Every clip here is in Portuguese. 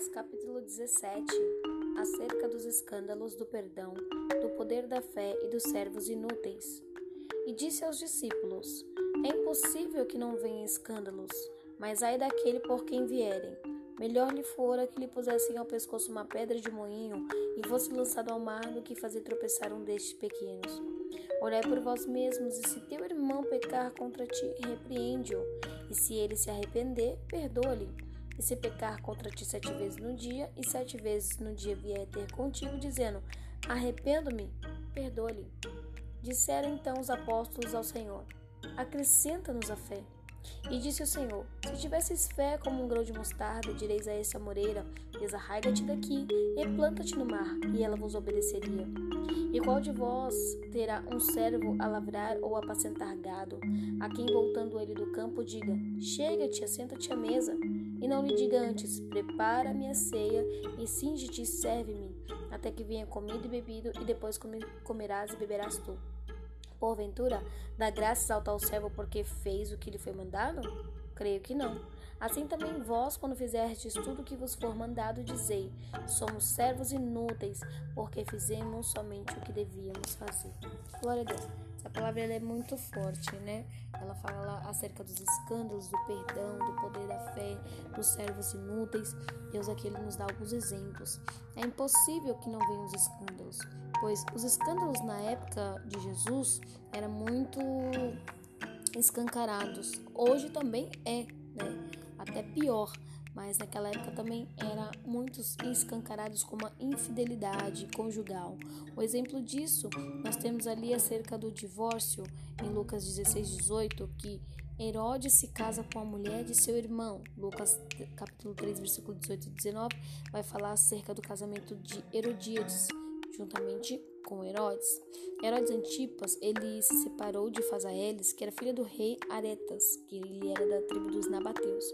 Lucas capítulo 17 acerca dos escândalos do perdão, do poder da fé e dos servos inúteis. E disse aos discípulos: É impossível que não venham escândalos, mas ai daquele por quem vierem. Melhor lhe fora que lhe pusessem ao pescoço uma pedra de moinho e fosse lançado ao mar do que fazer tropeçar um destes pequenos. Olhai por vós mesmos, e se teu irmão pecar contra ti, repreende-o, e se ele se arrepender, perdoa-lhe. E se pecar contra ti sete vezes no dia, e sete vezes no dia vier ter contigo, dizendo: Arrependo-me, perdoa-lhe. Disseram então os apóstolos ao Senhor: Acrescenta-nos a fé. E disse o Senhor: Se tivesses fé como um grão de mostarda, direis a essa moreira: Desarraiga-te daqui e planta-te no mar, e ela vos obedeceria. E qual de vós terá um servo a lavrar ou a apacentar gado, a quem voltando ele do campo diga: Chega-te, assenta-te à mesa, e não lhe diga antes: Prepara-me a ceia e cinge-te e serve-me, até que venha comido e bebido, e depois comerás e beberás tu. Porventura, dá graças ao tal servo porque fez o que lhe foi mandado? Creio que não. Assim também vós, quando fizerdes tudo o que vos for mandado, dizei: Somos servos inúteis, porque fizemos somente o que devíamos fazer. Glória a Deus. Essa palavra é muito forte, né? Ela fala acerca dos escândalos, do perdão, do poder da fé, dos servos inúteis. Deus aqui ele nos dá alguns exemplos. É impossível que não venham os escândalos, pois os escândalos na época de Jesus eram muito escancarados. Hoje também é, né? Até pior mas naquela época também era muitos escancarados como a infidelidade conjugal. O exemplo disso nós temos ali acerca do divórcio em Lucas 16, 18, que Herodes se casa com a mulher de seu irmão. Lucas capítulo 3, versículo 18 e 19 vai falar acerca do casamento de Herodíades juntamente com Herodes. Herodes Antipas, ele se separou de Fazaeles, que era filha do rei Aretas, que ele era da tribo dos Nabateus.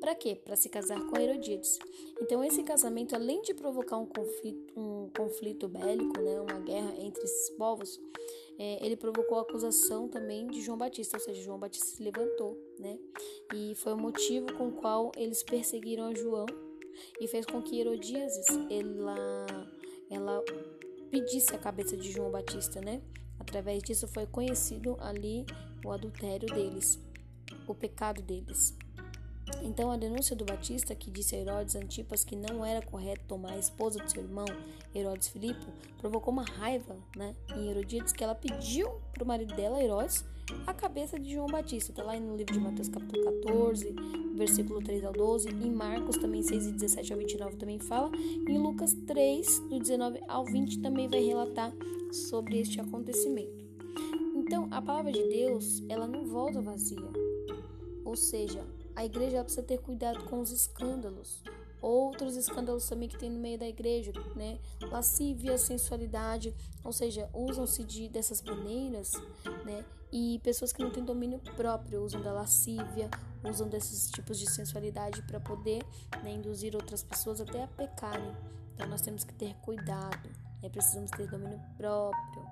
Para quê? Para se casar com Herodíades. Então esse casamento, além de provocar um conflito, um conflito bélico, né, uma guerra entre esses povos, é, ele provocou a acusação também de João Batista, ou seja, João Batista se levantou, né? E foi o motivo com o qual eles perseguiram a João e fez com que Herodíades ela ela pedisse a cabeça de João Batista, né? Através disso foi conhecido ali o adultério deles, o pecado deles. Então, a denúncia do Batista, que disse a Herodes Antipas que não era correto tomar a esposa de seu irmão, Herodes Filipe, provocou uma raiva né, em Herodíades que ela pediu para o marido dela, Herodes, a cabeça de João Batista. Está lá no livro de Mateus, capítulo 14, versículo 3 ao 12. Em Marcos, também 6 e 17 ao 29, também fala. Em Lucas 3, do 19 ao 20, também vai relatar sobre este acontecimento. Então, a palavra de Deus, ela não volta vazia. Ou seja, a igreja precisa ter cuidado com os escândalos. Outros escândalos também que tem no meio da igreja, né? Lascívia, sensualidade, ou seja, usam-se de dessas maneiras, né? E pessoas que não têm domínio próprio usam da lascívia, usam desses tipos de sensualidade para poder né, induzir outras pessoas até a pecarem. Então nós temos que ter cuidado, né? precisamos ter domínio próprio.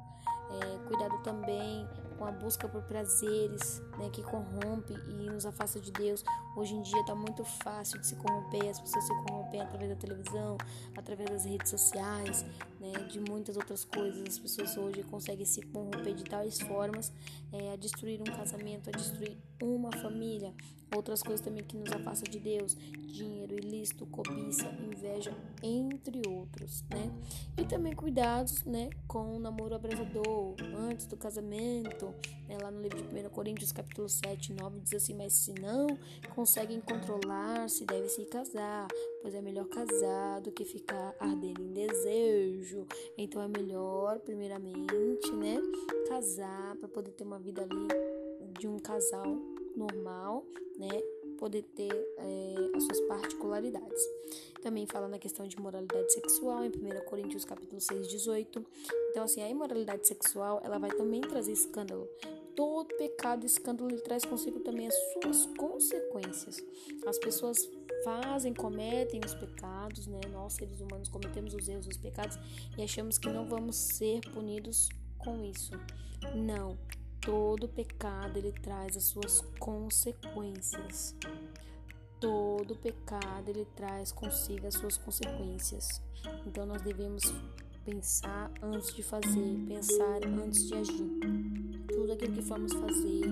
É, cuidado também com a busca por prazeres, né, que corrompe e nos afasta de Deus. Hoje em dia está muito fácil de se corromper, as pessoas se corrompem através da televisão, através das redes sociais, né, de muitas outras coisas. As pessoas hoje conseguem se corromper de tais formas é, a destruir um casamento, a destruir uma família. Outras coisas também que nos afastam de Deus, dinheiro ilícito, cobiça, inveja, entre outros, né? E também cuidados, né, com o namoro abrasador, antes do casamento, né, lá no livro de 1 Coríntios, capítulo 7, 9, diz assim, mas se não conseguem controlar, se deve se casar, pois é melhor casar do que ficar ardendo em desejo. Então é melhor, primeiramente, né, casar para poder ter uma vida ali de um casal normal, né, poder ter é, as suas particularidades. Também fala na questão de moralidade sexual em 1 Coríntios capítulo 6, 18. Então, assim, a imoralidade sexual, ela vai também trazer escândalo. Todo pecado e escândalo ele traz consigo também as suas consequências. As pessoas fazem, cometem os pecados, né? Nós, seres humanos, cometemos os erros, os pecados e achamos que não vamos ser punidos com isso. Não, todo pecado ele traz as suas consequências. todo pecado ele traz consigo as suas consequências. Então nós devemos pensar antes de fazer, pensar antes de agir. Tudo aquilo que formos fazer,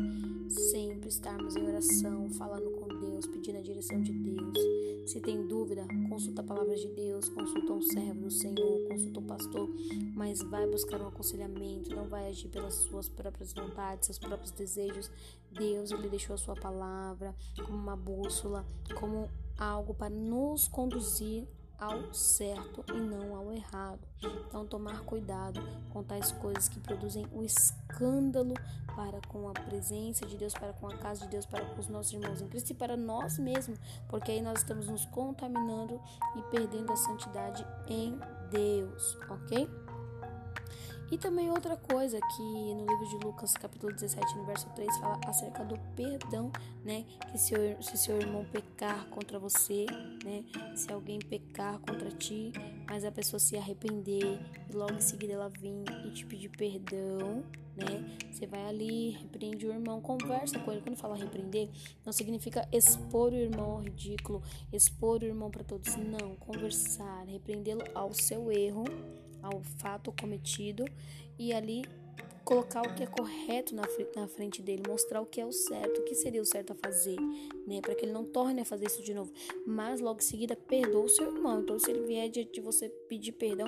sempre estarmos em oração, falando com Deus, pedindo a direção de Deus. Se tem dúvida, consulta a palavra de Deus, consulta um servo do Senhor, consulta um pastor, mas vai buscar um aconselhamento, não vai agir pelas suas próprias vontades, seus próprios desejos. Deus, ele deixou a sua palavra como uma bússola, como algo para nos conduzir ao certo e não ao errado. Então, tomar cuidado com tais coisas que produzem o escândalo para com a presença de Deus, para com a casa de Deus, para com os nossos irmãos em Cristo e para nós mesmos, porque aí nós estamos nos contaminando e perdendo a santidade em Deus, ok? E também outra coisa que no livro de Lucas, capítulo 17, no verso 3, fala acerca do perdão, né? Que se, se seu irmão pecar contra você, né? Se alguém pecar contra ti, mas a pessoa se arrepender e logo em seguida ela vir e te pedir perdão, né? Você vai ali, repreende o irmão, conversa com ele. Quando fala repreender, não significa expor o irmão ao ridículo, expor o irmão para todos. Não, conversar, repreendê-lo ao seu erro ao fato cometido e ali colocar o que é correto na, na frente dele, mostrar o que é o certo, o que seria o certo a fazer, né, para que ele não torne a fazer isso de novo. Mas logo em seguida, perdoa o seu irmão. Então, se ele vier de, de você pedir perdão,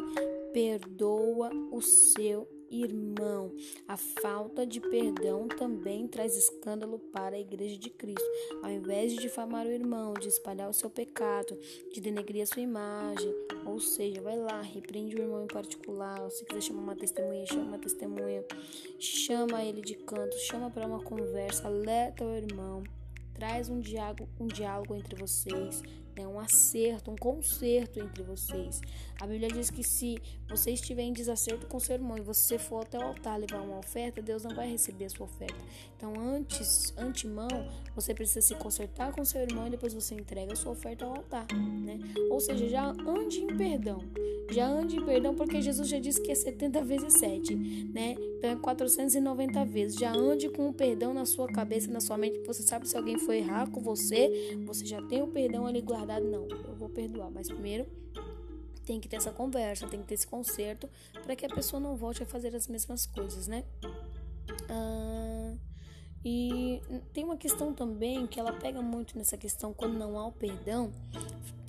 perdoa o seu irmão. A falta de perdão também traz escândalo para a igreja de Cristo. Ao invés de difamar o irmão, de espalhar o seu pecado, de denegrir a sua imagem, ou seja, vai lá, repreende o irmão em particular. Se quiser chamar uma testemunha, chama uma testemunha, chama ele de canto, chama para uma conversa, alerta o irmão traz um diálogo, um diálogo entre vocês, né? um acerto, um conserto entre vocês. A Bíblia diz que se você estiver em desacerto com seu irmão e você for até o altar levar uma oferta, Deus não vai receber a sua oferta. Então, antes, antemão, você precisa se consertar com seu irmão e depois você entrega a sua oferta ao altar, né? Ou seja, já ande em perdão. Já ande em perdão porque Jesus já disse que é 70 vezes 7, né? Então é 490 vezes. Já ande com o perdão na sua cabeça, na sua mente, você sabe se alguém for errar com você, você já tem o perdão ali guardado, não. Eu vou perdoar, mas primeiro tem que ter essa conversa, tem que ter esse conserto para que a pessoa não volte a fazer as mesmas coisas, né? Ah, e tem uma questão também que ela pega muito nessa questão quando não há o perdão,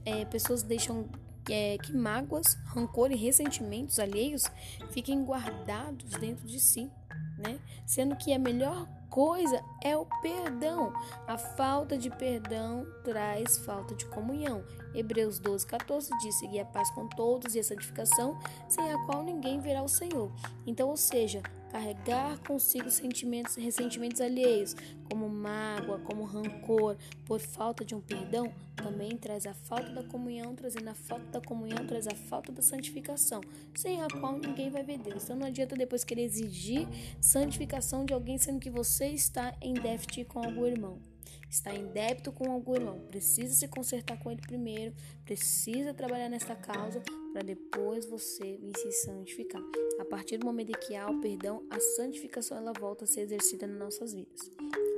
é, pessoas deixam é, que mágoas, rancor e ressentimentos alheios fiquem guardados dentro de si, né? Sendo que a melhor coisa é o perdão. A falta de perdão traz falta de comunhão. Hebreus 12, 14 diz: Seguir a paz com todos e a santificação, sem a qual ninguém verá o Senhor. Então, ou seja, carregar consigo sentimentos e ressentimentos alheios, como mágoa, como rancor, por falta de um perdão, também traz a falta da comunhão, trazendo a falta da comunhão, traz a falta da santificação, sem a qual ninguém vai ver Deus. Então não adianta depois querer exigir santificação de alguém, sendo que você está em déficit com algum irmão está em débito com algum irmão, precisa se consertar com ele primeiro, precisa trabalhar nesta causa para depois você vir se santificar. A partir do momento em que há o perdão, a santificação ela volta a ser exercida nas nossas vidas,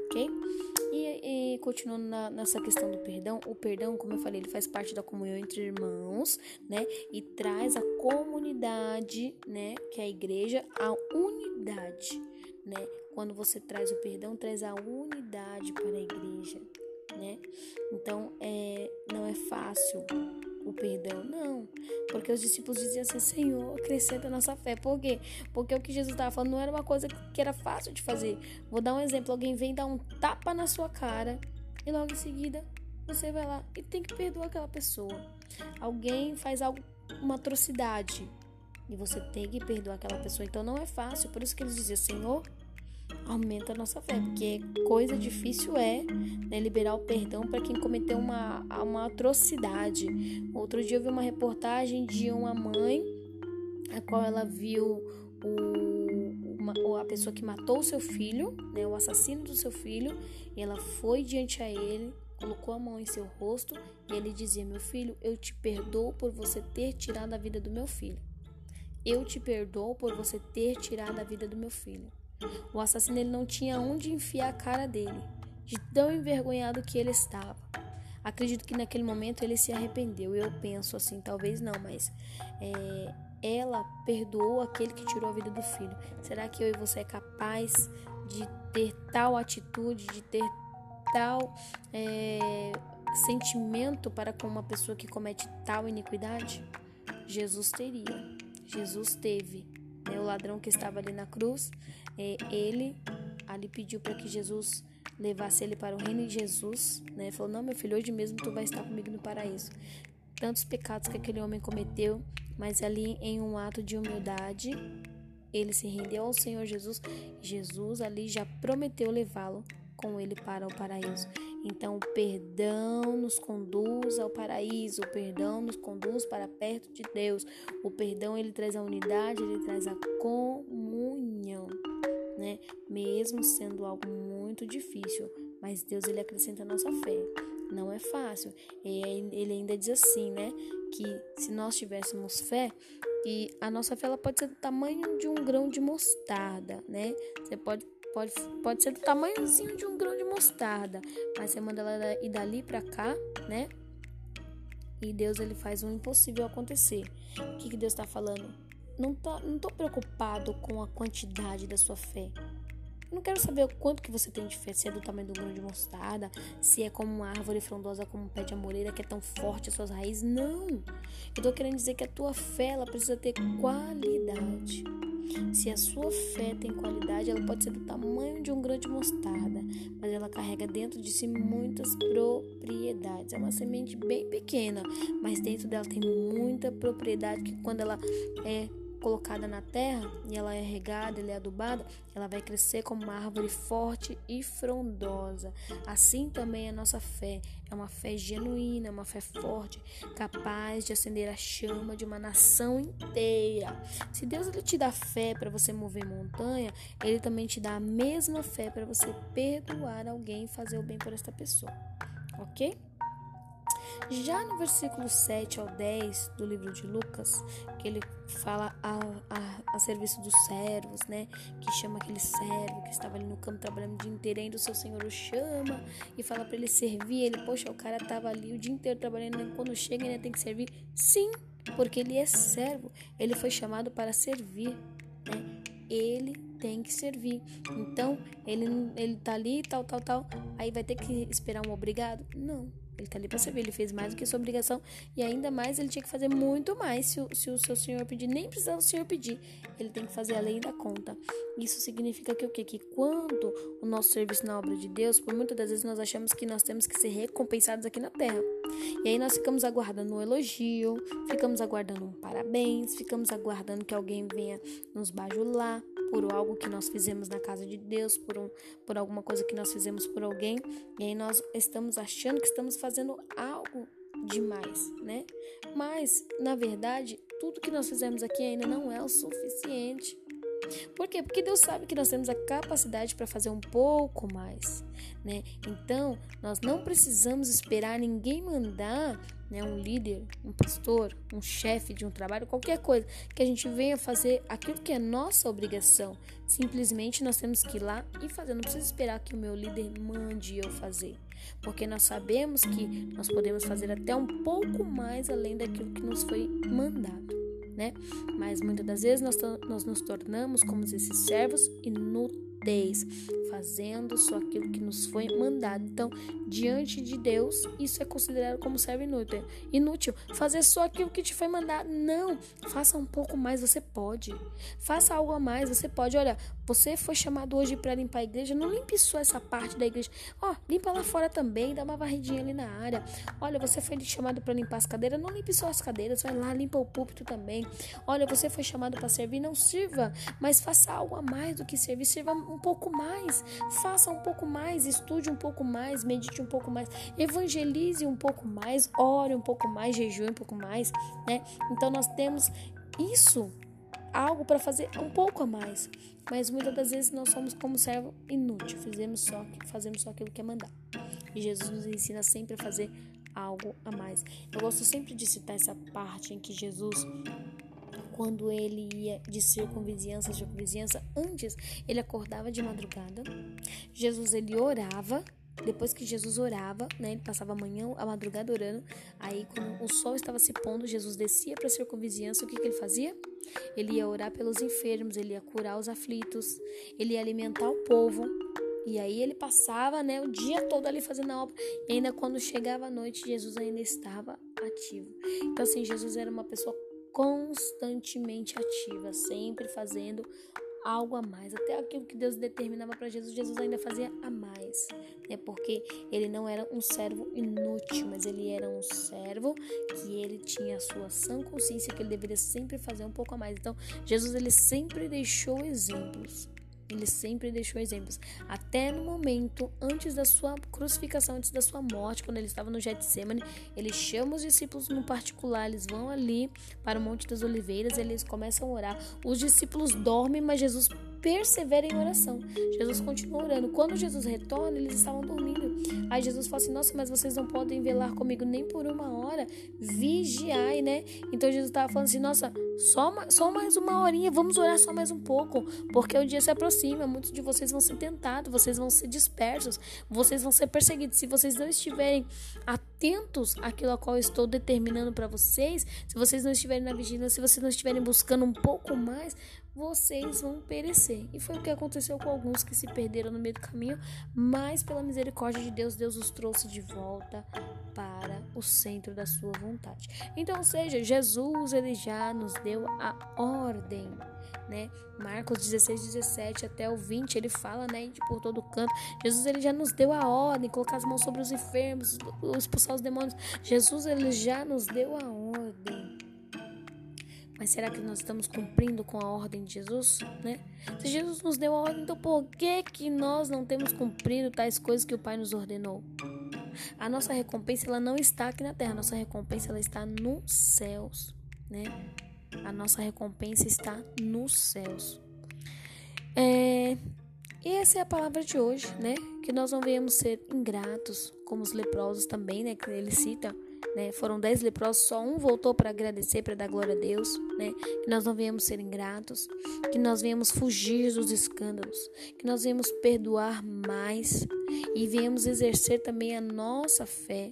ok? E, e continuando na, nessa questão do perdão, o perdão, como eu falei, ele faz parte da comunhão entre irmãos, né? E traz a comunidade, né? Que é a igreja, a unidade, né? Quando você traz o perdão, traz a unidade para a igreja, né? Então, é, não é fácil o perdão, não. Porque os discípulos diziam assim: Senhor, acrescenta a nossa fé. Por quê? Porque o que Jesus estava falando não era uma coisa que era fácil de fazer. Vou dar um exemplo: alguém vem dar um tapa na sua cara e logo em seguida você vai lá e tem que perdoar aquela pessoa. Alguém faz algo, uma atrocidade e você tem que perdoar aquela pessoa. Então não é fácil. Por isso que eles diziam: Senhor, aumenta a nossa fé, porque coisa difícil é né, liberar o perdão para quem cometeu uma, uma atrocidade. Outro dia eu vi uma reportagem de uma mãe, a qual ela viu o, uma, a pessoa que matou o seu filho, né, o assassino do seu filho, e ela foi diante a ele, colocou a mão em seu rosto e ele dizia: Meu filho, eu te perdoo por você ter tirado a vida do meu filho. Eu te perdoo por você ter tirado a vida do meu filho. O assassino ele não tinha onde enfiar a cara dele, de tão envergonhado que ele estava. Acredito que naquele momento ele se arrependeu. Eu penso assim, talvez não, mas é, ela perdoou aquele que tirou a vida do filho. Será que eu e você é capaz de ter tal atitude, de ter tal é, sentimento para com uma pessoa que comete tal iniquidade? Jesus teria, Jesus teve. Né? O ladrão que estava ali na cruz, ele ali pediu para que Jesus levasse ele para o reino de Jesus, né? Falou: "Não, meu filho, hoje mesmo tu vai estar comigo no paraíso". Tantos pecados que aquele homem cometeu, mas ali em um ato de humildade, ele se rendeu ao Senhor Jesus. Jesus ali já prometeu levá-lo com ele para o paraíso. Então, o perdão nos conduz ao paraíso, o perdão nos conduz para perto de Deus. O perdão ele traz a unidade, ele traz a comunhão, né? Mesmo sendo algo muito difícil, mas Deus ele acrescenta a nossa fé. Não é fácil. Ele ainda diz assim, né? Que se nós tivéssemos fé, e a nossa fé ela pode ser do tamanho de um grão de mostarda, né? Você pode pode, pode ser do tamanhozinho de um grão de mostarda, mas você manda ela ir dali para cá, né? E Deus ele faz o impossível acontecer. O que, que Deus está falando? Não, tá, não tô preocupado com a quantidade da sua fé. Eu não quero saber o quanto que você tem de fé, se é do tamanho do grão de mostarda, se é como uma árvore frondosa como um pé de amoreira que é tão forte as suas raízes. Não! Eu tô querendo dizer que a tua fé ela precisa ter qualidade. Se a sua fé tem qualidade, ela pode ser do tamanho de um grão de mostarda, mas ela carrega dentro de si muitas propriedades. É uma semente bem pequena, mas dentro dela tem muita propriedade que quando ela é colocada na terra e ela é regada, ela é adubada, ela vai crescer como uma árvore forte e frondosa. Assim também a nossa fé. É uma fé genuína, é uma fé forte, capaz de acender a chama de uma nação inteira. Se Deus ele te dá fé para você mover montanha, ele também te dá a mesma fé para você perdoar alguém e fazer o bem por esta pessoa. OK? Já no versículo 7 ao 10 do livro de Lucas, que ele fala a, a, a, serviço dos servos, né? Que chama aquele servo que estava ali no campo trabalhando o dia inteiro, ainda o seu senhor o chama e fala para ele servir. Ele, poxa, o cara tava ali o dia inteiro trabalhando, e quando chega ainda tem que servir? Sim, porque ele é servo, ele foi chamado para servir, né? Ele tem que servir. Então, ele, ele tá ali, tal, tal, tal. Aí vai ter que esperar um obrigado? Não. Ele está ali para servir, ele fez mais do que sua obrigação e ainda mais ele tinha que fazer muito mais se o, se o seu senhor pedir, nem precisava o senhor pedir, ele tem que fazer além da conta. Isso significa que o quê? Que quando o nosso serviço na obra de Deus, por muitas das vezes nós achamos que nós temos que ser recompensados aqui na terra. E aí nós ficamos aguardando um elogio, ficamos aguardando um parabéns, ficamos aguardando que alguém venha nos bajular, por algo que nós fizemos na casa de Deus, por, um, por alguma coisa que nós fizemos por alguém, e aí nós estamos achando que estamos fazendo algo demais, né? Mas, na verdade, tudo que nós fizemos aqui ainda não é o suficiente. Por quê? Porque Deus sabe que nós temos a capacidade para fazer um pouco mais, né? Então, nós não precisamos esperar ninguém mandar né, um líder, um pastor, um chefe de um trabalho, qualquer coisa, que a gente venha fazer aquilo que é nossa obrigação. Simplesmente nós temos que ir lá e fazer. Não precisa esperar que o meu líder mande eu fazer, porque nós sabemos que nós podemos fazer até um pouco mais além daquilo que nos foi mandado. Né? Mas muitas das vezes nós, nós nos tornamos como esses servos inúteis, fazendo só aquilo que nos foi mandado. Então, diante de Deus, isso é considerado como servo inútil. Inútil. Fazer só aquilo que te foi mandado. Não. Faça um pouco mais, você pode. Faça algo a mais, você pode. Olha, você foi chamado hoje para limpar a igreja, não limpe só essa parte da igreja. Ó, oh, limpa lá fora também, dá uma varridinha ali na área. Olha, você foi chamado para limpar as cadeiras, não limpe só as cadeiras, vai lá, limpa o púlpito também. Olha, você foi chamado para servir, não sirva, mas faça algo a mais do que servir, sirva um pouco mais. Faça um pouco mais, estude um pouco mais, medite um pouco mais, evangelize um pouco mais, ore um pouco mais, jejue um pouco mais, né? Então nós temos isso, algo para fazer um pouco a mais. Mas muitas das vezes nós somos como servo inútil, fazemos só, fazemos só aquilo que é mandar. E Jesus nos ensina sempre a fazer algo a mais. Eu gosto sempre de citar essa parte em que Jesus quando ele ia de circunvizinhança a circunvizinhança, antes ele acordava de madrugada, Jesus ele orava, depois que Jesus orava, né, ele passava a manhã, a madrugada orando, aí quando o sol estava se pondo, Jesus descia para a circunvizinhança, o que, que ele fazia? Ele ia orar pelos enfermos, ele ia curar os aflitos, ele ia alimentar o povo, e aí ele passava né, o dia todo ali fazendo a obra. E ainda quando chegava a noite, Jesus ainda estava ativo. Então, assim, Jesus era uma pessoa constantemente ativa, sempre fazendo algo a mais. Até aquilo que Deus determinava para Jesus, Jesus ainda fazia a mais. Né? Porque ele não era um servo inútil, mas ele era um servo que ele tinha a sua sã consciência que ele deveria sempre fazer um pouco a mais. Então, Jesus ele sempre deixou exemplos. Ele sempre deixou exemplos. Até no momento, antes da sua crucificação, antes da sua morte, quando ele estava no Getsemane, ele chama os discípulos no particular, eles vão ali para o Monte das Oliveiras, eles começam a orar. Os discípulos dormem, mas Jesus persevera em oração. Jesus continua orando. Quando Jesus retorna, eles estavam dormindo. Aí Jesus fala assim: Nossa, mas vocês não podem velar comigo nem por uma hora. Vigiai, né? Então Jesus estava falando assim: Nossa, só, só mais uma horinha, vamos orar só mais um pouco, porque o dia se aproxima. Muitos de vocês vão ser tentados, vocês vão ser dispersos, vocês vão ser perseguidos. Se vocês não estiverem atentos àquilo a qual eu estou determinando para vocês, se vocês não estiverem na vigilância, se vocês não estiverem buscando um pouco mais, vocês vão perecer. E foi o que aconteceu com alguns que se perderam no meio do caminho, mas pela misericórdia de Deus, Deus os trouxe de volta para o centro da sua vontade. Então, ou seja, Jesus ele já nos deu a ordem. Né? Marcos 16, 17 até o 20, ele fala, né, de por todo canto. Jesus ele já nos deu a ordem, colocar as mãos sobre os enfermos, expulsar os demônios. Jesus ele já nos deu a ordem. Mas será que nós estamos cumprindo com a ordem de Jesus, né? Se Jesus nos deu a ordem, então por que que nós não temos cumprido tais coisas que o Pai nos ordenou? A nossa recompensa ela não está aqui na terra, a nossa recompensa ela está nos céus, né? A nossa recompensa está nos céus. É, e essa é a palavra de hoje, né? Que nós não venhamos ser ingratos, como os leprosos também, né? Que ele cita né? Foram dez leprosos, só um voltou para agradecer, para dar glória a Deus, né? Que nós não venhamos ser ingratos, que nós venhamos fugir dos escândalos, que nós venhamos perdoar mais e venhamos exercer também a nossa fé.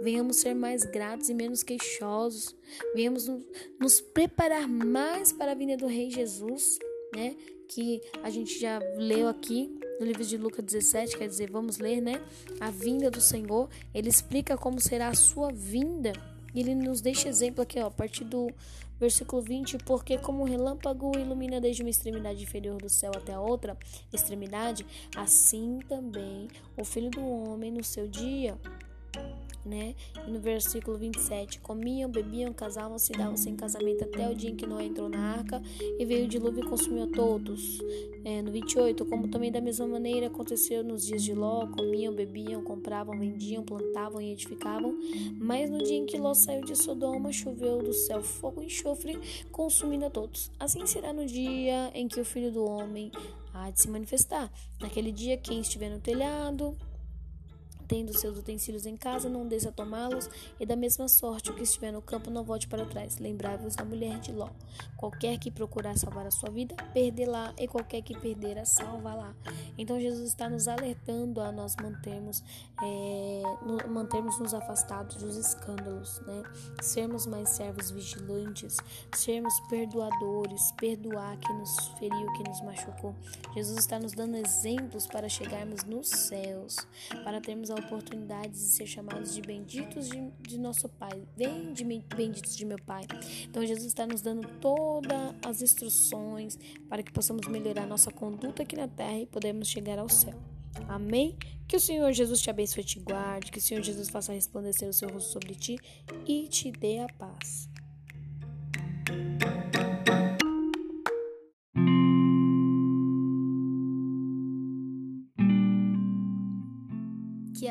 Venhamos ser mais gratos e menos queixosos. Venhamos nos preparar mais para a vinda do Rei Jesus, né? Que a gente já leu aqui no livro de Lucas 17, quer dizer, vamos ler, né? A vinda do Senhor. Ele explica como será a sua vinda. E ele nos deixa exemplo aqui, ó, a partir do versículo 20, porque como o relâmpago ilumina desde uma extremidade inferior do céu até a outra extremidade, assim também o Filho do homem no seu dia né? E no versículo 27, comiam, bebiam, casavam-se, davam-se em casamento até o dia em que Noé entrou na arca e veio o dilúvio e consumiu todos. É, no 28, como também da mesma maneira aconteceu nos dias de Ló, comiam, bebiam, compravam, vendiam, plantavam e edificavam. Mas no dia em que Ló saiu de Sodoma, choveu do céu fogo e enxofre, consumindo a todos. Assim será no dia em que o Filho do Homem há de se manifestar. Naquele dia, quem estiver no telhado, Tendo seus utensílios em casa, não desça a tomá-los, e da mesma sorte o que estiver no campo não volte para trás. Lembrai-vos da mulher de Ló. Qualquer que procurar salvar a sua vida, perderá, e qualquer que perder a salvará. Então Jesus está nos alertando a nós mantermos, é, mantermos nos afastados dos escândalos, né? Sermos mais servos vigilantes, sermos perdoadores, perdoar quem nos feriu, quem nos machucou. Jesus está nos dando exemplos para chegarmos nos céus, para termos a oportunidade de ser chamados de benditos de, de nosso Pai. Vem de benditos de meu Pai. Então Jesus está nos dando todas as instruções para que possamos melhorar nossa conduta aqui na terra e podemos chegar ao céu. Amém? Que o Senhor Jesus te abençoe e te guarde, que o Senhor Jesus faça resplandecer o seu rosto sobre ti e te dê a paz.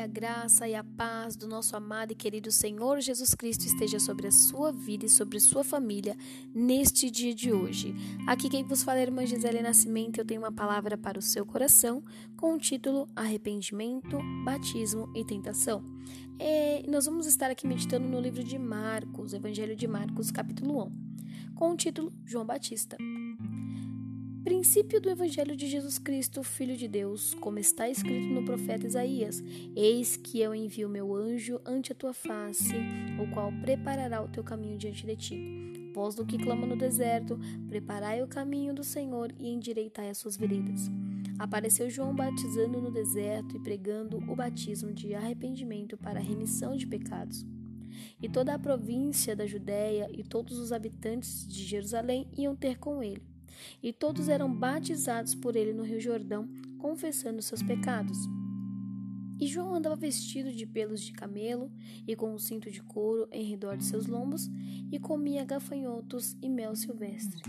A graça e a paz do nosso amado e querido Senhor Jesus Cristo esteja sobre a sua vida e sobre a sua família neste dia de hoje. Aqui quem vos fala é irmã Gisele Nascimento. Eu tenho uma palavra para o seu coração com o título Arrependimento, Batismo e Tentação. É, nós vamos estar aqui meditando no livro de Marcos, Evangelho de Marcos, capítulo 1, com o título João Batista. Princípio do Evangelho de Jesus Cristo, Filho de Deus, como está escrito no profeta Isaías: Eis que eu envio meu anjo ante a tua face, o qual preparará o teu caminho diante de ti. Voz do que clama no deserto: Preparai o caminho do Senhor e endireitai as suas veredas. Apareceu João batizando no deserto e pregando o batismo de arrependimento para a remissão de pecados. E toda a província da Judéia e todos os habitantes de Jerusalém iam ter com ele e todos eram batizados por ele no Rio Jordão, confessando seus pecados. E João andava vestido de pelos de camelo e com um cinto de couro em redor de seus lombos, e comia gafanhotos e mel silvestre.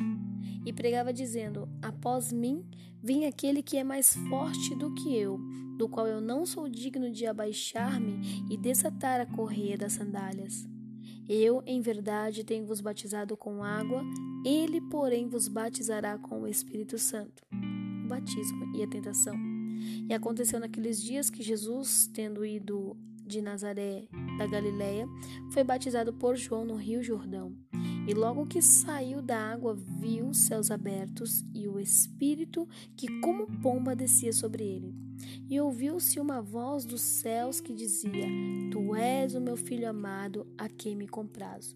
E pregava dizendo: Após mim vem aquele que é mais forte do que eu, do qual eu não sou digno de abaixar-me e desatar a correia das sandálias. Eu, em verdade, tenho vos batizado com água, ele, porém, vos batizará com o Espírito Santo. O batismo e a tentação. E aconteceu naqueles dias que Jesus, tendo ido de Nazaré da Galiléia, foi batizado por João no Rio Jordão. E logo que saiu da água, viu os céus abertos e o Espírito que, como pomba, descia sobre ele. E ouviu-se uma voz dos céus que dizia: Tu és o meu filho amado, a quem me comprazo.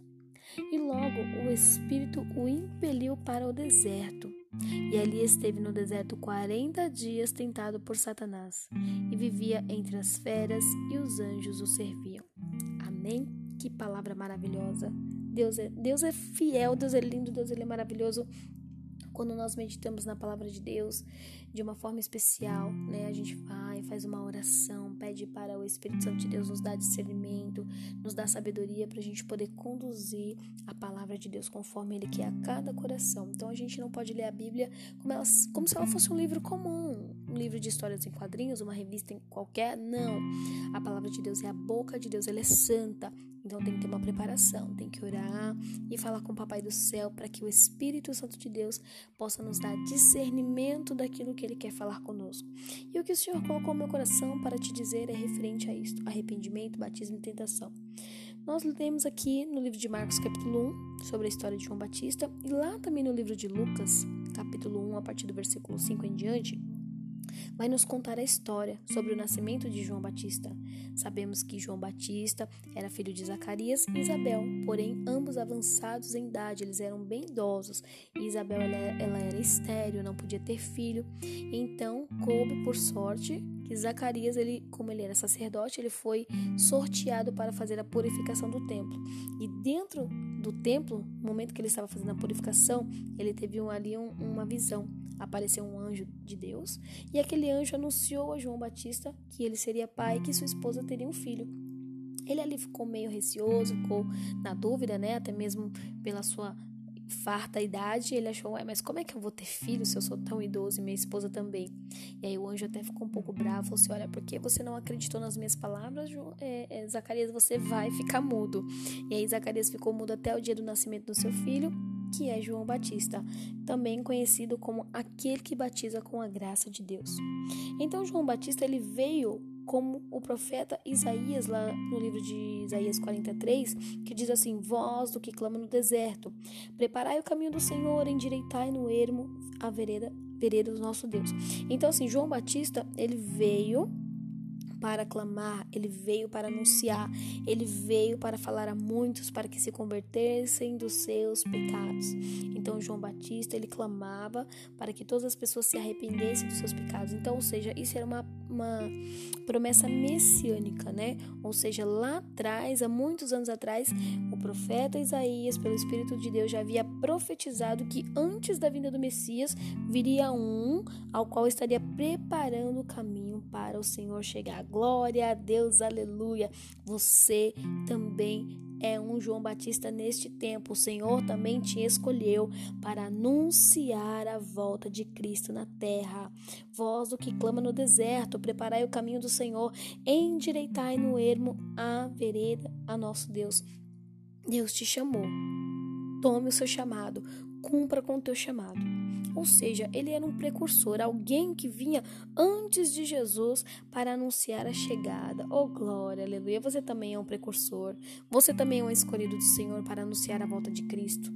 E logo o Espírito o impeliu para o deserto. E ali esteve no deserto quarenta dias tentado por Satanás, e vivia entre as feras, e os anjos o serviam. Amém? Que palavra maravilhosa! Deus é, Deus é fiel, Deus é lindo, Deus é maravilhoso. Quando nós meditamos na palavra de Deus de uma forma especial, né? A gente vai, faz uma oração, pede para o Espírito Santo de Deus nos dar discernimento, nos dar sabedoria para a gente poder conduzir a palavra de Deus conforme Ele quer a cada coração. Então a gente não pode ler a Bíblia como, ela, como se ela fosse um livro comum, um livro de histórias em quadrinhos, uma revista qualquer. Não. A palavra de Deus é a boca de Deus, ela é santa. Então tem que ter uma preparação, tem que orar e falar com o Papai do Céu para que o Espírito Santo de Deus possa nos dar discernimento daquilo que Ele quer falar conosco. E o que o Senhor colocou no meu coração para te dizer é referente a isto: arrependimento, batismo e tentação. Nós lemos aqui no livro de Marcos, capítulo 1, sobre a história de João Batista, e lá também no livro de Lucas, capítulo 1, a partir do versículo 5 em diante, vai nos contar a história sobre o nascimento de João Batista. Sabemos que João Batista era filho de Zacarias e Isabel, porém ambos avançados em idade, eles eram bem idosos. E Isabel ela, ela era estéril, não podia ter filho. Então coube por sorte que Zacarias, ele, como ele era sacerdote, ele foi sorteado para fazer a purificação do templo. E dentro do templo, no momento que ele estava fazendo a purificação, ele teve um, ali um, uma visão apareceu um anjo de Deus e aquele anjo anunciou a João Batista que ele seria pai e que sua esposa teria um filho. Ele ali ficou meio receoso, ficou na dúvida, né? Até mesmo pela sua farta idade, ele achou, ué, mas como é que eu vou ter filho se eu sou tão idoso e minha esposa também? E aí o anjo até ficou um pouco bravo, falou assim, olha, porque você não acreditou nas minhas palavras, é, é, Zacarias, você vai ficar mudo. E aí Zacarias ficou mudo até o dia do nascimento do seu filho, que é João Batista, também conhecido como aquele que batiza com a graça de Deus. Então João Batista ele veio como o profeta Isaías lá no livro de Isaías 43, que diz assim: Voz do que clama no deserto, preparai o caminho do Senhor, endireitai no ermo a vereda, vereda do nosso Deus. Então assim, João Batista, ele veio para clamar, ele veio para anunciar, ele veio para falar a muitos para que se convertessem dos seus pecados. Então João Batista, ele clamava para que todas as pessoas se arrependessem dos seus pecados. Então, ou seja, isso era uma, uma promessa messiânica, né? Ou seja, lá atrás, há muitos anos atrás, o profeta Isaías, pelo Espírito de Deus, já havia profetizado que antes da vinda do Messias viria um ao qual estaria preparando o caminho para o Senhor chegar. Glória a Deus, aleluia. Você também é um João Batista neste tempo. O Senhor também te escolheu para anunciar a volta de Cristo na terra. Voz do que clama no deserto, preparai o caminho do Senhor, endireitai no ermo a vereda a nosso Deus. Deus te chamou. Tome o seu chamado, cumpra com o teu chamado. Ou seja, ele era um precursor, alguém que vinha antes de Jesus para anunciar a chegada. Oh, glória, aleluia. Você também é um precursor. Você também é um escolhido do Senhor para anunciar a volta de Cristo.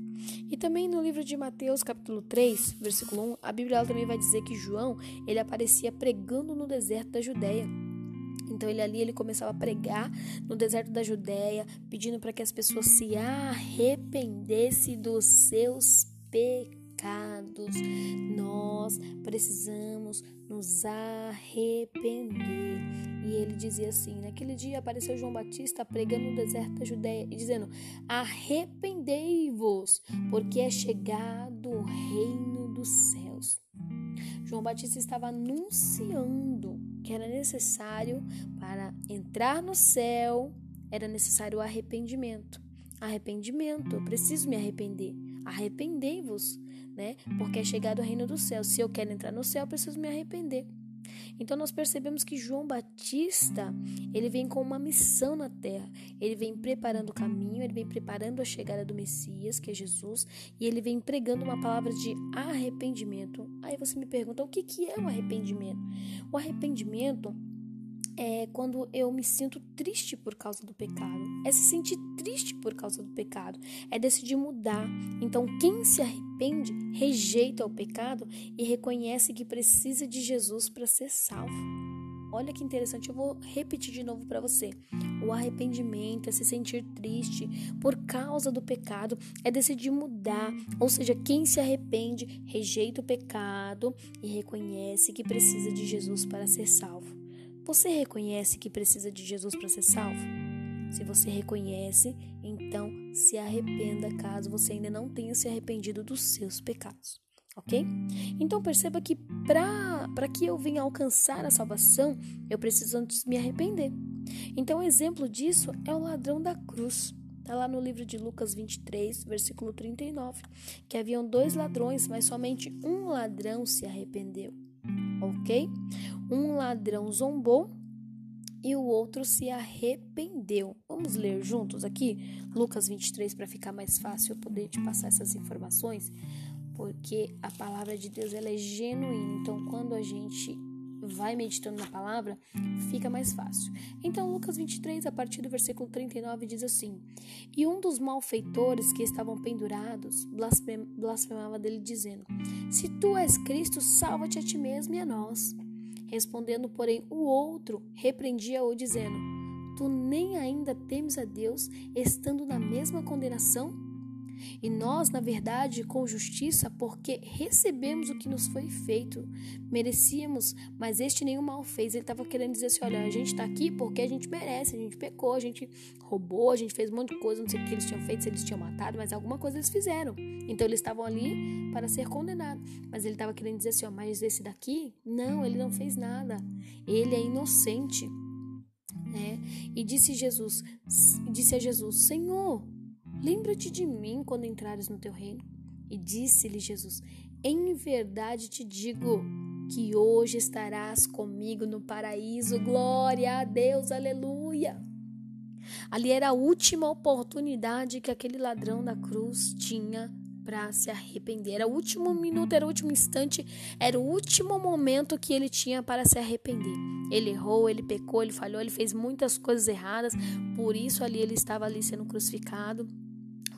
E também no livro de Mateus, capítulo 3, versículo 1, a Bíblia também vai dizer que João, ele aparecia pregando no deserto da Judéia. Então ele ali ele começava a pregar no deserto da Judéia, pedindo para que as pessoas se arrependessem dos seus pecados. Nós precisamos nos arrepender. E ele dizia assim: Naquele dia apareceu João Batista pregando no deserto da Judéia e dizendo: Arrependei-vos, porque é chegado o reino dos céus. João Batista estava anunciando que era necessário para entrar no céu, era necessário arrependimento. Arrependimento, eu preciso me arrepender. Arrependei-vos, né? Porque é chegado o reino do céu. Se eu quero entrar no céu, eu preciso me arrepender. Então nós percebemos que João Batista, ele vem com uma missão na terra. Ele vem preparando o caminho, ele vem preparando a chegada do Messias, que é Jesus, e ele vem pregando uma palavra de arrependimento. Aí você me pergunta, o que que é o arrependimento? O arrependimento é quando eu me sinto triste por causa do pecado. É se sentir triste por causa do pecado. É decidir mudar. Então, quem se arrepende, rejeita o pecado e reconhece que precisa de Jesus para ser salvo. Olha que interessante, eu vou repetir de novo para você. O arrependimento é se sentir triste por causa do pecado, é decidir mudar. Ou seja, quem se arrepende, rejeita o pecado e reconhece que precisa de Jesus para ser salvo. Você reconhece que precisa de Jesus para ser salvo? Se você reconhece, então se arrependa caso você ainda não tenha se arrependido dos seus pecados. Ok? Então perceba que para que eu venha alcançar a salvação, eu preciso antes me arrepender. Então, exemplo disso é o ladrão da cruz. Está lá no livro de Lucas 23, versículo 39, que haviam dois ladrões, mas somente um ladrão se arrependeu ok? Um ladrão zombou e o outro se arrependeu. Vamos ler juntos aqui Lucas 23 para ficar mais fácil eu poder te passar essas informações, porque a palavra de Deus ela é genuína. Então, quando a gente vai meditando na palavra, fica mais fácil. Então, Lucas 23, a partir do versículo 39, diz assim: E um dos malfeitores que estavam pendurados blasfemava dele, dizendo: Se tu és Cristo, salva-te a ti mesmo e a nós. Respondendo, porém, o outro repreendia-o, dizendo: Tu nem ainda temes a Deus, estando na mesma condenação? E nós, na verdade, com justiça, porque recebemos o que nos foi feito. Merecíamos, mas este nenhum mal fez. Ele estava querendo dizer assim: olha, a gente está aqui porque a gente merece, a gente pecou, a gente roubou, a gente fez um monte de coisa, não sei o que eles tinham feito, se eles tinham matado, mas alguma coisa eles fizeram. Então eles estavam ali para ser condenados. Mas ele estava querendo dizer assim: ó, mas esse daqui, não, ele não fez nada. Ele é inocente. É, e disse Jesus, disse a Jesus: Senhor, Lembra-te de mim quando entrares no teu reino. E disse-lhe Jesus: Em verdade te digo que hoje estarás comigo no paraíso. Glória a Deus, aleluia. Ali era a última oportunidade que aquele ladrão da cruz tinha para se arrepender. Era o último minuto, era o último instante, era o último momento que ele tinha para se arrepender. Ele errou, ele pecou, ele falhou, ele fez muitas coisas erradas, por isso ali ele estava ali sendo crucificado.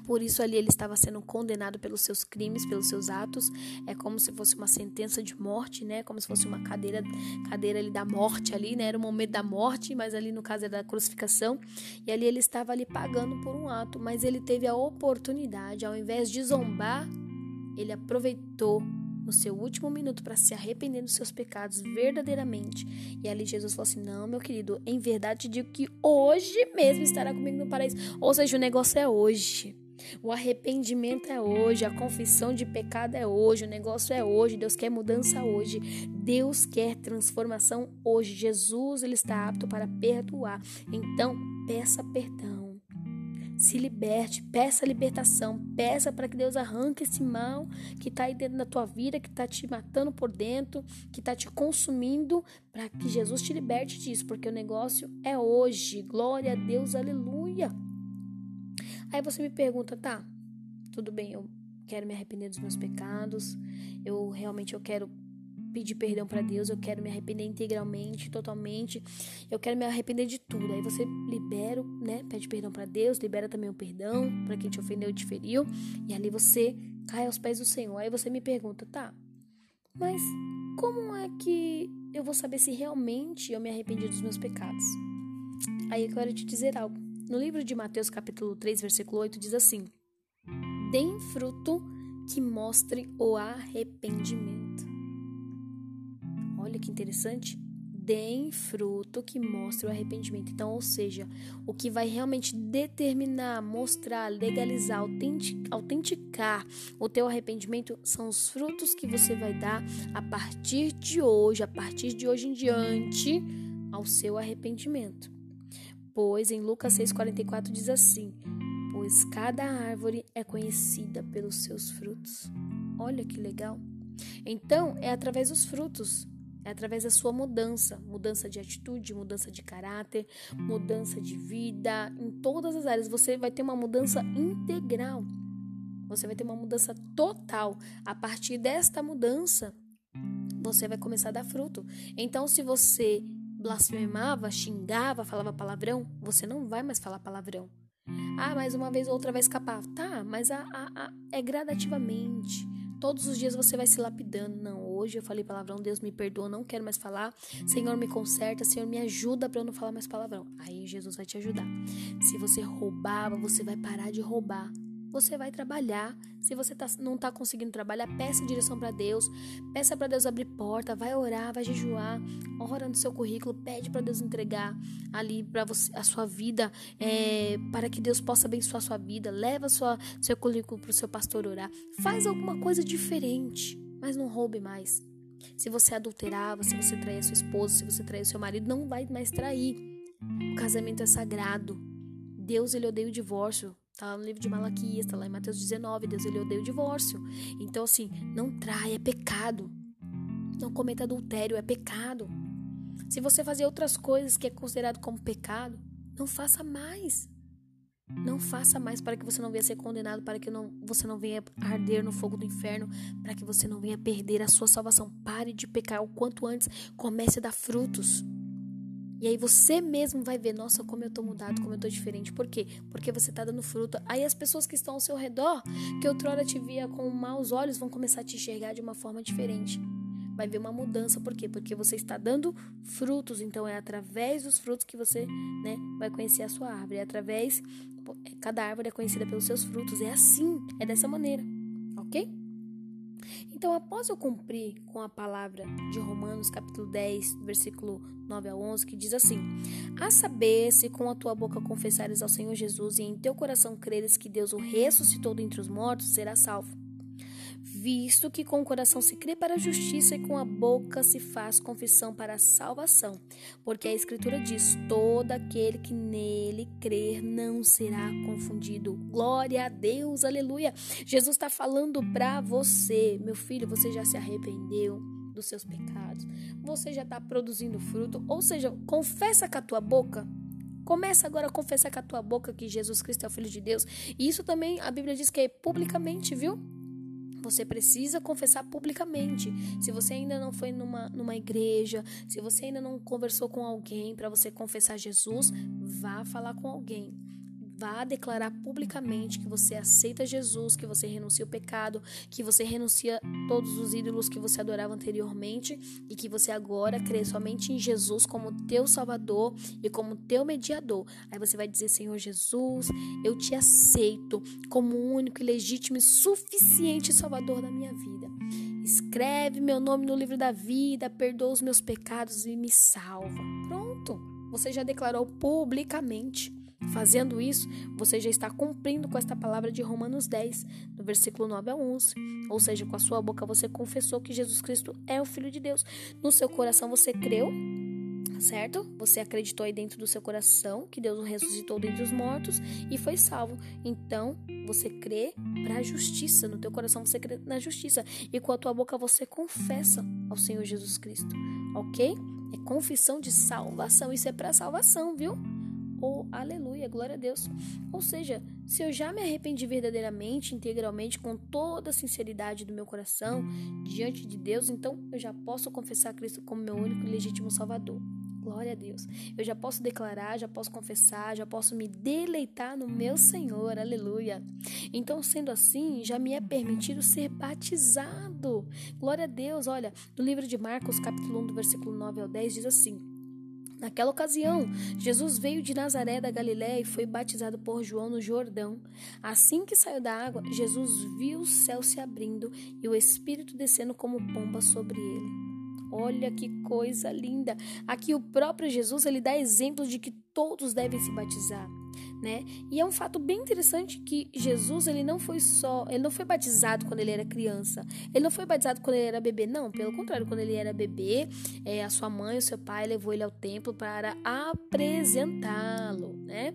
Por isso ali ele estava sendo condenado pelos seus crimes, pelos seus atos. É como se fosse uma sentença de morte, né? Como se fosse uma cadeira, cadeira ali da morte ali, né? Era o momento da morte, mas ali no caso era da crucificação. E ali ele estava ali pagando por um ato, mas ele teve a oportunidade, ao invés de zombar, ele aproveitou no seu último minuto para se arrepender dos seus pecados verdadeiramente. E ali Jesus falou assim: Não, meu querido, em verdade digo que hoje mesmo estará comigo no paraíso. Ou seja, o negócio é hoje. O arrependimento é hoje, a confissão de pecado é hoje, o negócio é hoje, Deus quer mudança hoje, Deus quer transformação hoje. Jesus ele está apto para perdoar. Então, peça perdão. Se liberte, peça libertação, peça para que Deus arranque esse mal que está aí dentro da tua vida, que está te matando por dentro, que está te consumindo, para que Jesus te liberte disso, porque o negócio é hoje. Glória a Deus, aleluia. Aí você me pergunta, tá, tudo bem, eu quero me arrepender dos meus pecados, eu realmente eu quero pedir perdão para Deus, eu quero me arrepender integralmente, totalmente. Eu quero me arrepender de tudo. Aí você libera, né? Pede perdão para Deus, libera também o perdão para quem te ofendeu te feriu, e ali você cai aos pés do Senhor. Aí você me pergunta, tá? Mas como é que eu vou saber se realmente eu me arrependi dos meus pecados? Aí eu quero te dizer algo. No livro de Mateus, capítulo 3, versículo 8, diz assim: Deem fruto que mostre o arrependimento. Olha que interessante. Deem fruto que mostre o arrependimento. Então, ou seja, o que vai realmente determinar, mostrar, legalizar, autenticar o teu arrependimento são os frutos que você vai dar a partir de hoje, a partir de hoje em diante, ao seu arrependimento. Pois em Lucas 6,44 diz assim: Pois cada árvore é conhecida pelos seus frutos. Olha que legal! Então, é através dos frutos é através da sua mudança, mudança de atitude, mudança de caráter, mudança de vida, em todas as áreas. Você vai ter uma mudança integral. Você vai ter uma mudança total. A partir desta mudança, você vai começar a dar fruto. Então, se você blasfemava, xingava, falava palavrão, você não vai mais falar palavrão. Ah, mais uma vez, outra vai escapar. Tá, mas a, a, a, é gradativamente. Todos os dias você vai se lapidando. Não, hoje eu falei palavrão, Deus me perdoa, não quero mais falar. Senhor, me conserta, Senhor, me ajuda para eu não falar mais palavrão. Aí Jesus vai te ajudar. Se você roubava, você vai parar de roubar você vai trabalhar. Se você tá, não está conseguindo trabalhar, peça direção para Deus. Peça para Deus abrir porta, vai orar, vai jejuar, ora no seu currículo, pede para Deus entregar ali para a sua vida, é, para que Deus possa abençoar a sua vida. Leva sua, seu currículo para o seu pastor orar. Faz alguma coisa diferente, mas não roube mais. Se você adulterava, se você traía sua esposa, se você traía seu marido, não vai mais trair. O casamento é sagrado. Deus ele odeia o divórcio. Tá lá no livro de Malaquias, tá lá em Mateus 19. Deus ele odeia o divórcio. Então, assim, não trai, é pecado. Não cometa adultério, é pecado. Se você fazer outras coisas que é considerado como pecado, não faça mais. Não faça mais para que você não venha ser condenado, para que não, você não venha arder no fogo do inferno, para que você não venha perder a sua salvação. Pare de pecar o quanto antes, comece a dar frutos. E aí você mesmo vai ver, nossa, como eu tô mudado, como eu tô diferente. Por quê? Porque você tá dando fruto. Aí as pessoas que estão ao seu redor, que outrora te via com maus olhos, vão começar a te enxergar de uma forma diferente. Vai ver uma mudança, por quê? Porque você está dando frutos. Então é através dos frutos que você, né, vai conhecer a sua árvore. É através cada árvore é conhecida pelos seus frutos. É assim, é dessa maneira. OK? Então, após eu cumprir com a palavra de Romanos, capítulo 10, versículo 9 a 11, que diz assim: A saber, se com a tua boca confessares ao Senhor Jesus e em teu coração creres que Deus o ressuscitou dentre os mortos, serás salvo visto que com o coração se crê para a justiça e com a boca se faz confissão para a salvação. Porque a Escritura diz: todo aquele que nele crer não será confundido. Glória a Deus, aleluia. Jesus está falando para você, meu filho, você já se arrependeu dos seus pecados, você já está produzindo fruto, ou seja, confessa com a tua boca Começa agora a confessar com a tua boca que Jesus Cristo é o Filho de Deus. E isso também a Bíblia diz que é publicamente, viu? Você precisa confessar publicamente. Se você ainda não foi numa, numa igreja, se você ainda não conversou com alguém para você confessar Jesus, vá falar com alguém. Vá declarar publicamente que você aceita Jesus, que você renuncia o pecado, que você renuncia todos os ídolos que você adorava anteriormente e que você agora crê somente em Jesus como teu Salvador e como teu mediador. Aí você vai dizer: Senhor Jesus, eu te aceito como único e legítimo e suficiente Salvador da minha vida. Escreve meu nome no livro da vida, perdoa os meus pecados e me salva. Pronto, você já declarou publicamente. Fazendo isso, você já está cumprindo com esta palavra de Romanos 10, no versículo 9 a 11. Ou seja, com a sua boca você confessou que Jesus Cristo é o Filho de Deus. No seu coração você creu, certo? Você acreditou aí dentro do seu coração que Deus o ressuscitou dentre os mortos e foi salvo. Então, você crê para a justiça. No teu coração você crê na justiça. E com a tua boca você confessa ao Senhor Jesus Cristo. Ok? É confissão de salvação. Isso é para salvação, viu? Oh, aleluia, glória a Deus. Ou seja, se eu já me arrependi verdadeiramente, integralmente, com toda a sinceridade do meu coração diante de Deus, então eu já posso confessar Cristo como meu único e legítimo Salvador. Glória a Deus. Eu já posso declarar, já posso confessar, já posso me deleitar no meu Senhor. Aleluia. Então, sendo assim, já me é permitido ser batizado. Glória a Deus. Olha, no livro de Marcos, capítulo 1, do versículo 9 ao 10, diz assim: Naquela ocasião, Jesus veio de Nazaré da Galiléia e foi batizado por João no Jordão. Assim que saiu da água, Jesus viu o céu se abrindo e o Espírito descendo como pomba sobre ele. Olha que coisa linda. Aqui o próprio Jesus ele dá exemplo de que todos devem se batizar, né? E é um fato bem interessante que Jesus ele não foi só, ele não foi batizado quando ele era criança. Ele não foi batizado quando ele era bebê, não. Pelo contrário, quando ele era bebê, é, a sua mãe, o seu pai levou ele ao templo para apresentá-lo, né?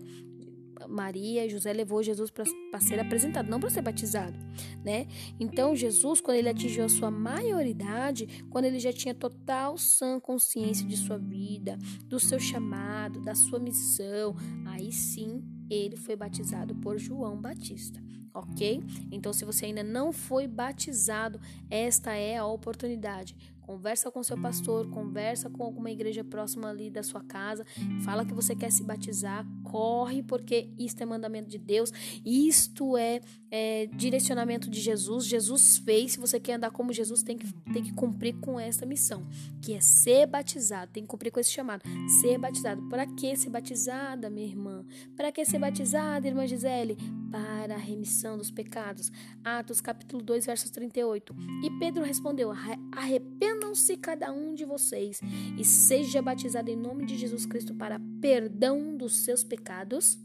Maria e José levou Jesus para ser apresentado, não para ser batizado, né? Então Jesus, quando ele atingiu a sua maioridade, quando ele já tinha total sã consciência de sua vida, do seu chamado, da sua missão, aí sim ele foi batizado por João Batista ok? Então, se você ainda não foi batizado, esta é a oportunidade. Conversa com seu pastor, conversa com alguma igreja próxima ali da sua casa, fala que você quer se batizar, corre, porque isto é mandamento de Deus, isto é, é direcionamento de Jesus. Jesus fez. Se você quer andar como Jesus, tem que, tem que cumprir com essa missão, que é ser batizado, tem que cumprir com esse chamado, ser batizado. Para que ser batizada, minha irmã? Para que ser batizada, irmã Gisele? Para a remissão dos pecados. Atos capítulo 2, versos 38. E Pedro respondeu: Arrependa Arrependam-se cada um de vocês e seja batizado em nome de Jesus Cristo para perdão dos seus pecados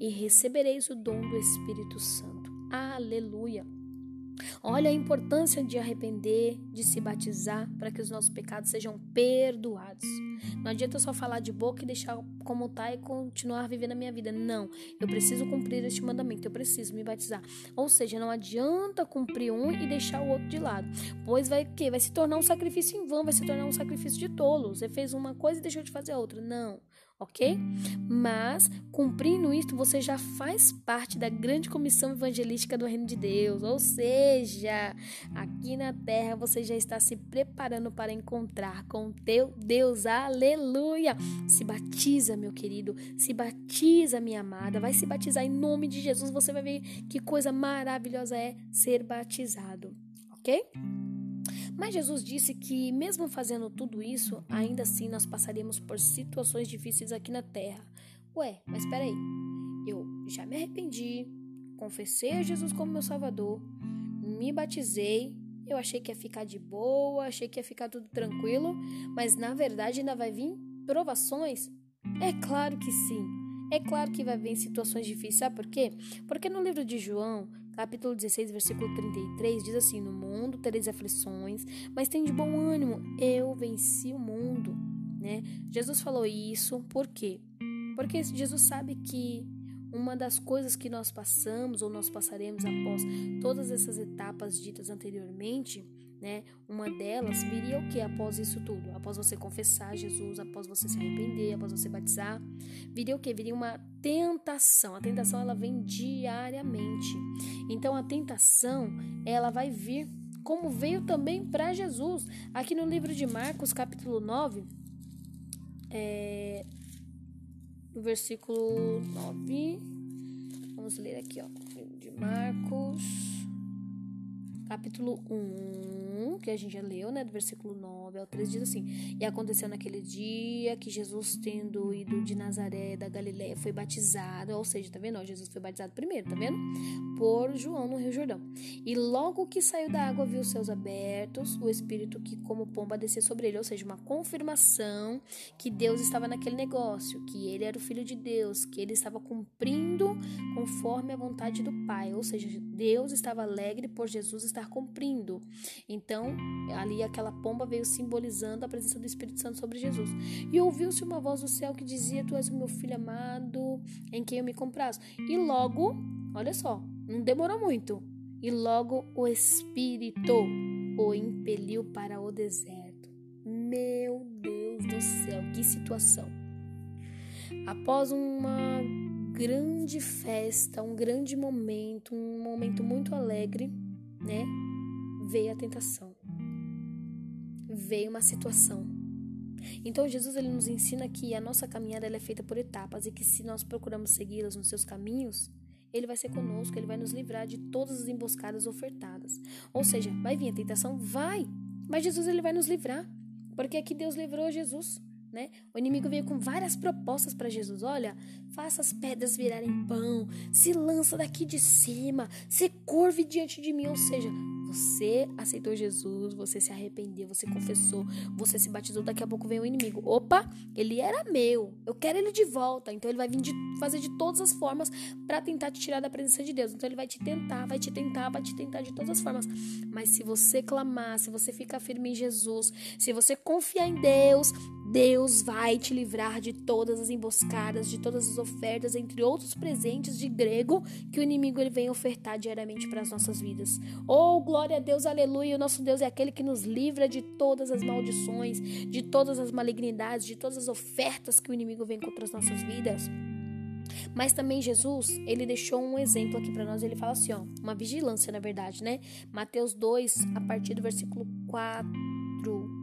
e recebereis o dom do Espírito Santo. Aleluia! Olha a importância de arrepender, de se batizar para que os nossos pecados sejam perdoados. Não adianta só falar de boca e deixar como está e continuar vivendo a minha vida. Não, eu preciso cumprir este mandamento, eu preciso me batizar. Ou seja, não adianta cumprir um e deixar o outro de lado, pois vai que vai se tornar um sacrifício em vão, vai se tornar um sacrifício de tolo. Você fez uma coisa e deixou de fazer a outra. Não ok? Mas, cumprindo isto, você já faz parte da grande comissão evangelística do Reino de Deus. Ou seja, aqui na terra você já está se preparando para encontrar com teu Deus. Aleluia! Se batiza, meu querido. Se batiza, minha amada. Vai se batizar em nome de Jesus. Você vai ver que coisa maravilhosa é ser batizado, ok? Mas Jesus disse que, mesmo fazendo tudo isso, ainda assim nós passaríamos por situações difíceis aqui na terra. Ué, mas peraí, eu já me arrependi, confessei a Jesus como meu Salvador, me batizei, eu achei que ia ficar de boa, achei que ia ficar tudo tranquilo, mas na verdade ainda vai vir provações? É claro que sim. É claro que vai vir situações difíceis, sabe por quê? Porque no livro de João, capítulo 16, versículo 33, diz assim: No mundo tereis aflições, mas tem de bom ânimo, eu venci o mundo. Né? Jesus falou isso por quê? Porque Jesus sabe que uma das coisas que nós passamos ou nós passaremos após todas essas etapas ditas anteriormente né? Uma delas viria o que após isso tudo? Após você confessar Jesus, após você se arrepender, após você batizar, viria o que? Viria uma tentação. A tentação ela vem diariamente. Então a tentação ela vai vir como veio também para Jesus. Aqui no livro de Marcos, capítulo 9, é, no versículo 9, vamos ler aqui, ó, de Marcos, capítulo 1 que a gente já leu, né, do versículo 9 ao 13, diz assim: E aconteceu naquele dia que Jesus, tendo ido de Nazaré da Galiléia, foi batizado, ou seja, tá vendo? Jesus foi batizado primeiro, tá vendo? Por João no Rio Jordão. E logo que saiu da água, viu os céus abertos, o Espírito que, como pomba, descia sobre ele, ou seja, uma confirmação que Deus estava naquele negócio, que ele era o Filho de Deus, que ele estava cumprindo conforme a vontade do Pai, ou seja, Deus estava alegre por Jesus estar cumprindo. Então, ali aquela pomba veio simbolizando a presença do Espírito Santo sobre Jesus. E ouviu-se uma voz do céu que dizia: Tu és o meu filho amado, em quem eu me comprazo. E logo, olha só, não demorou muito. E logo o Espírito o impeliu para o deserto. Meu Deus do céu, que situação! Após uma grande festa, um grande momento, um momento muito alegre, né? Veio a tentação. Veio uma situação. Então Jesus ele nos ensina que a nossa caminhada é feita por etapas e que se nós procuramos segui-las nos seus caminhos, ele vai ser conosco, ele vai nos livrar de todas as emboscadas ofertadas. Ou seja, vai vir a tentação? Vai! Mas Jesus ele vai nos livrar, porque aqui Deus livrou Jesus. Né? O inimigo veio com várias propostas para Jesus. Olha, faça as pedras virarem pão, se lança daqui de cima, se curve diante de mim. Ou seja, você aceitou Jesus, você se arrependeu, você confessou, você se batizou, daqui a pouco vem o inimigo. Opa, ele era meu, eu quero ele de volta. Então ele vai vir de, fazer de todas as formas para tentar te tirar da presença de Deus. Então ele vai te tentar, vai te tentar, vai te tentar de todas as formas. Mas se você clamar, se você ficar firme em Jesus, se você confiar em Deus, Deus vai te livrar de todas as emboscadas, de todas as ofertas, entre outros presentes de grego que o inimigo ele vem ofertar diariamente para as nossas vidas. Oh, glória a Deus, aleluia! O nosso Deus é aquele que nos livra de todas as maldições, de todas as malignidades, de todas as ofertas que o inimigo vem contra as nossas vidas. Mas também Jesus, ele deixou um exemplo aqui para nós. Ele fala assim, ó, uma vigilância, na verdade, né? Mateus 2, a partir do versículo 4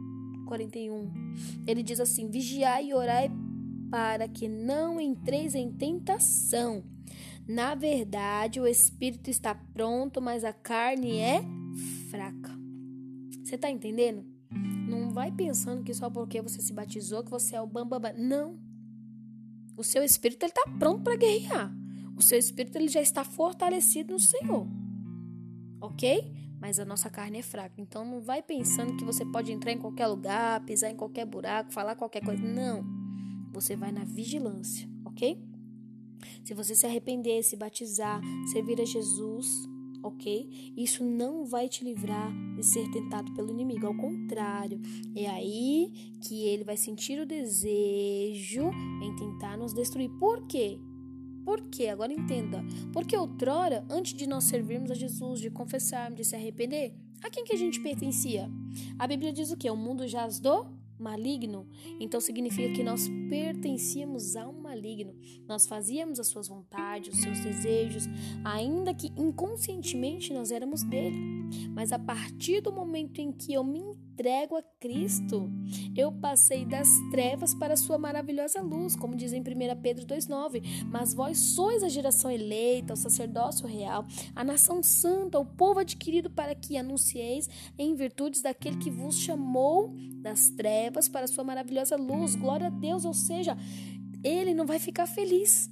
41. Ele diz assim: Vigiai e orai para que não entreis em tentação. Na verdade, o espírito está pronto, mas a carne é fraca. Você está entendendo? Não vai pensando que só porque você se batizou que você é o bambambam. Não. O seu espírito ele está pronto para guerrear. O seu espírito ele já está fortalecido no Senhor. Ok? Mas a nossa carne é fraca. Então não vai pensando que você pode entrar em qualquer lugar, pisar em qualquer buraco, falar qualquer coisa. Não. Você vai na vigilância, ok? Se você se arrepender, se batizar, servir a Jesus, ok? Isso não vai te livrar de ser tentado pelo inimigo. Ao contrário, é aí que ele vai sentir o desejo em tentar nos destruir. Por quê? Por quê? Agora entenda. Porque outrora, antes de nós servirmos a Jesus, de confessarmos, de se arrepender, a quem que a gente pertencia? A Bíblia diz o quê? O mundo jaz do maligno. Então significa que nós pertencíamos ao maligno. Nós fazíamos as suas vontades, os seus desejos, ainda que inconscientemente nós éramos dele. Mas a partir do momento em que eu me entrego a Cristo, eu passei das trevas para a sua maravilhosa luz, como diz em 1 Pedro 2,9. Mas vós sois a geração eleita, o sacerdócio real, a nação santa, o povo adquirido para que anuncieis em virtudes daquele que vos chamou das trevas para a sua maravilhosa luz. Glória a Deus, ou seja, ele não vai ficar feliz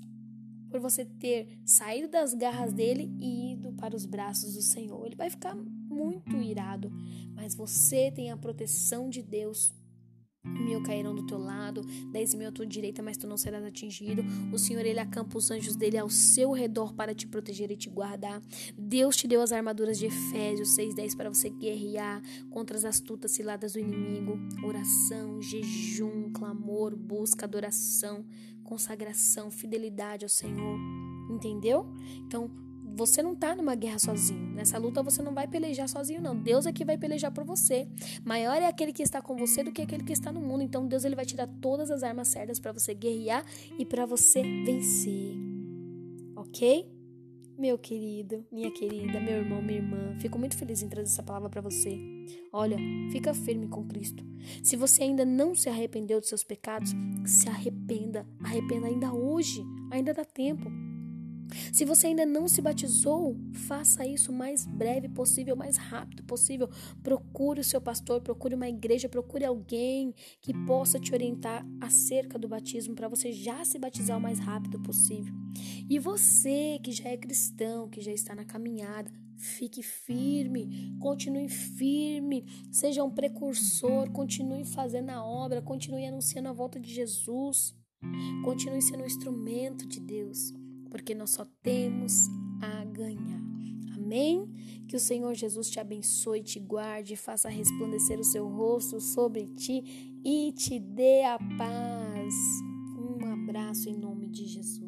por você ter saído das garras dele e ido para os braços do Senhor. Ele vai ficar muito irado, mas você tem a proteção de Deus. Mil cairão do teu lado, dez mil à tua direita, mas tu não serás atingido. O Senhor, Ele acampa os anjos dele ao seu redor para te proteger e te guardar. Deus te deu as armaduras de Efésios 6,10 para você guerrear contra as astutas ciladas do inimigo. Oração, jejum, clamor, busca, adoração, consagração, fidelidade ao Senhor. Entendeu? Então, você não tá numa guerra sozinho. Nessa luta você não vai pelejar sozinho, não. Deus é que vai pelejar por você. Maior é aquele que está com você do que aquele que está no mundo. Então Deus ele vai tirar todas as armas certas para você guerrear e para você vencer. OK? Meu querido, minha querida, meu irmão, minha irmã, fico muito feliz em trazer essa palavra para você. Olha, fica firme com Cristo. Se você ainda não se arrependeu dos seus pecados, se arrependa. Arrependa ainda hoje, ainda dá tempo. Se você ainda não se batizou, faça isso o mais breve possível, o mais rápido possível. Procure o seu pastor, procure uma igreja, procure alguém que possa te orientar acerca do batismo para você já se batizar o mais rápido possível. E você que já é cristão, que já está na caminhada, Fique firme, continue firme, seja um precursor, continue fazendo a obra, continue anunciando a volta de Jesus, continue sendo um instrumento de Deus porque nós só temos a ganhar. Amém? Que o Senhor Jesus te abençoe, te guarde, faça resplandecer o seu rosto sobre ti e te dê a paz. Um abraço em nome de Jesus.